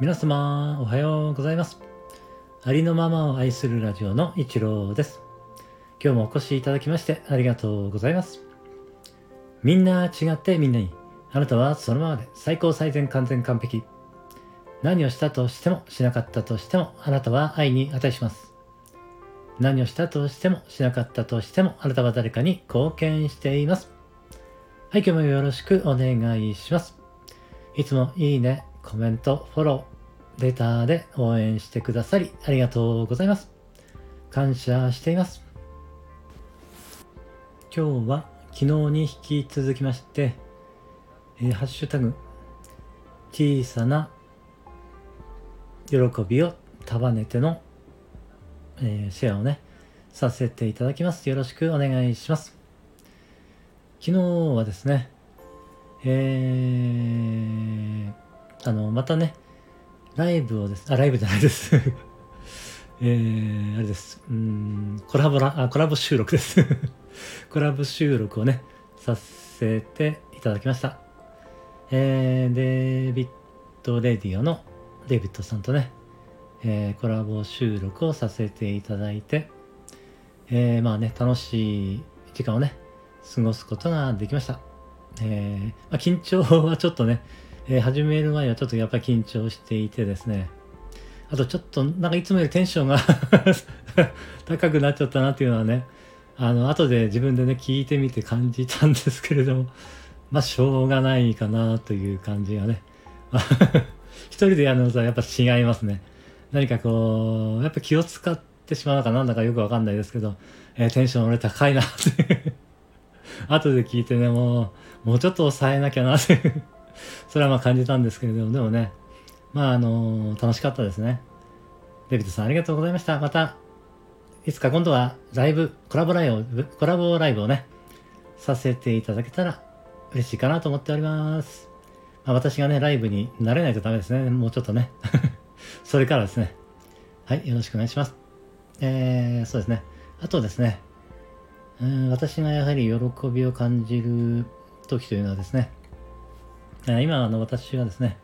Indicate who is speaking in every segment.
Speaker 1: 皆様、おはようございます。ありのままを愛するラジオの一郎です。今日もお越しいただきましてありがとうございます。みんな違ってみんなに、あなたはそのままで最高最善完全完璧。何をしたとしてもしなかったとしてもあなたは愛に値します。何をしたとしてもしなかったとしてもあなたは誰かに貢献しています。はい、今日もよろしくお願いします。いつもいいね、コメント、フォロー、レターで応援してくださりありがとうございます。感謝しています。今日は昨日に引き続きまして、えーハッシュタグ、小さな喜びを束ねての、えーシェアをね、させていただきます。よろしくお願いします。昨日はですね、えー、あの、またね、ライブをです、あ、ライブじゃないです。えー、あれです。うん、コラボラ、あ、コラボ収録です。コラボ収録をね、させていただきました。えー、デビッド・レディオのデビッドさんとね、えーコラボ収録をさせていただいて、えーまあね、楽しい時間をね、過ごすことができました。えーまあ、緊張はちょっとね、えー始める前はちょっとやっぱり緊張していてですね、あとちょっとなんかいつもよりテンションが 高くなっちゃったなっていうのはね、あの、後で自分でね、聞いてみて感じたんですけれども、まあ、しょうがないかなという感じがね。一人でやるのとはやっぱ違いますね。何かこう、やっぱ気を使ってしまうのかなんだかよくわかんないですけど、えーテンション俺高いなって。後で聞いてね、もう、もうちょっと抑えなきゃなって。それはまあ感じたんですけれども、でもね、まああの楽しかったですね。デビッドさんありがとうございました。また、いつか今度はライブ、コラボライブ、コラボライブをね、させていただけたら嬉しいかなと思っております。まあ、私がね、ライブになれないとダメですね。もうちょっとね。それからですね。はい、よろしくお願いします。えー、そうですね。あとですね、うん私がやはり喜びを感じる時というのはですね、え今あの私はですね、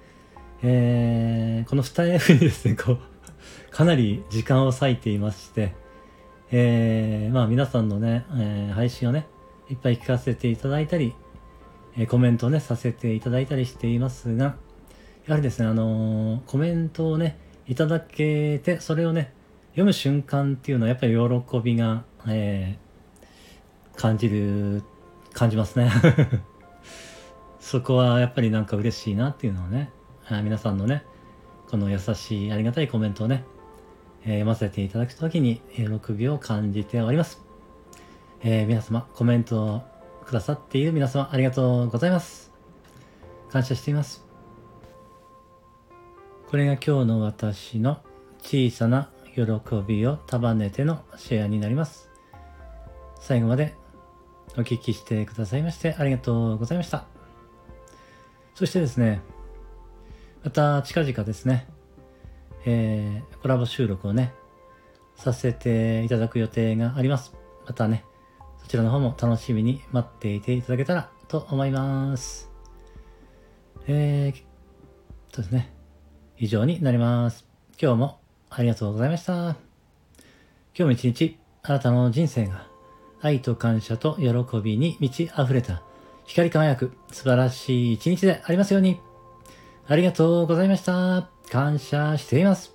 Speaker 1: えーこのスタイフにですね、こう、かなり時間を割いていまして、えーまあ皆さんのね、えー配信をね、いっぱい聞かせていただいたり、えコメントをね、させていただいたりしていますが、やはりですね、あのコメントをね、いただけて、それをね、読む瞬間っていうのはやっぱり喜びが、えー感じる、感じますね。そこはやっぱりなんか嬉しいなっていうのをね、あ皆さんのね、この優しいありがたいコメントをね、えー読ませていただくときに喜びを感じております。えー皆様、コメントをくださっている皆様、ありがとうございます。感謝しています。これが今日の私の小さな喜びを束ねてのシェアになります。最後までお聞きしてくださいましてありがとうございました。そしてですね、また近々ですね、えーコラボ収録をね、させていただく予定があります。またね、そちらの方も楽しみに待っていていただけたらと思います。えー、そうですね、以上になります。今日もありがとうございました。今日も一日、あなたの人生が愛と感謝と喜びに満ち溢れた光り輝く素晴らしい一日でありますように。ありがとうございました。感謝しています。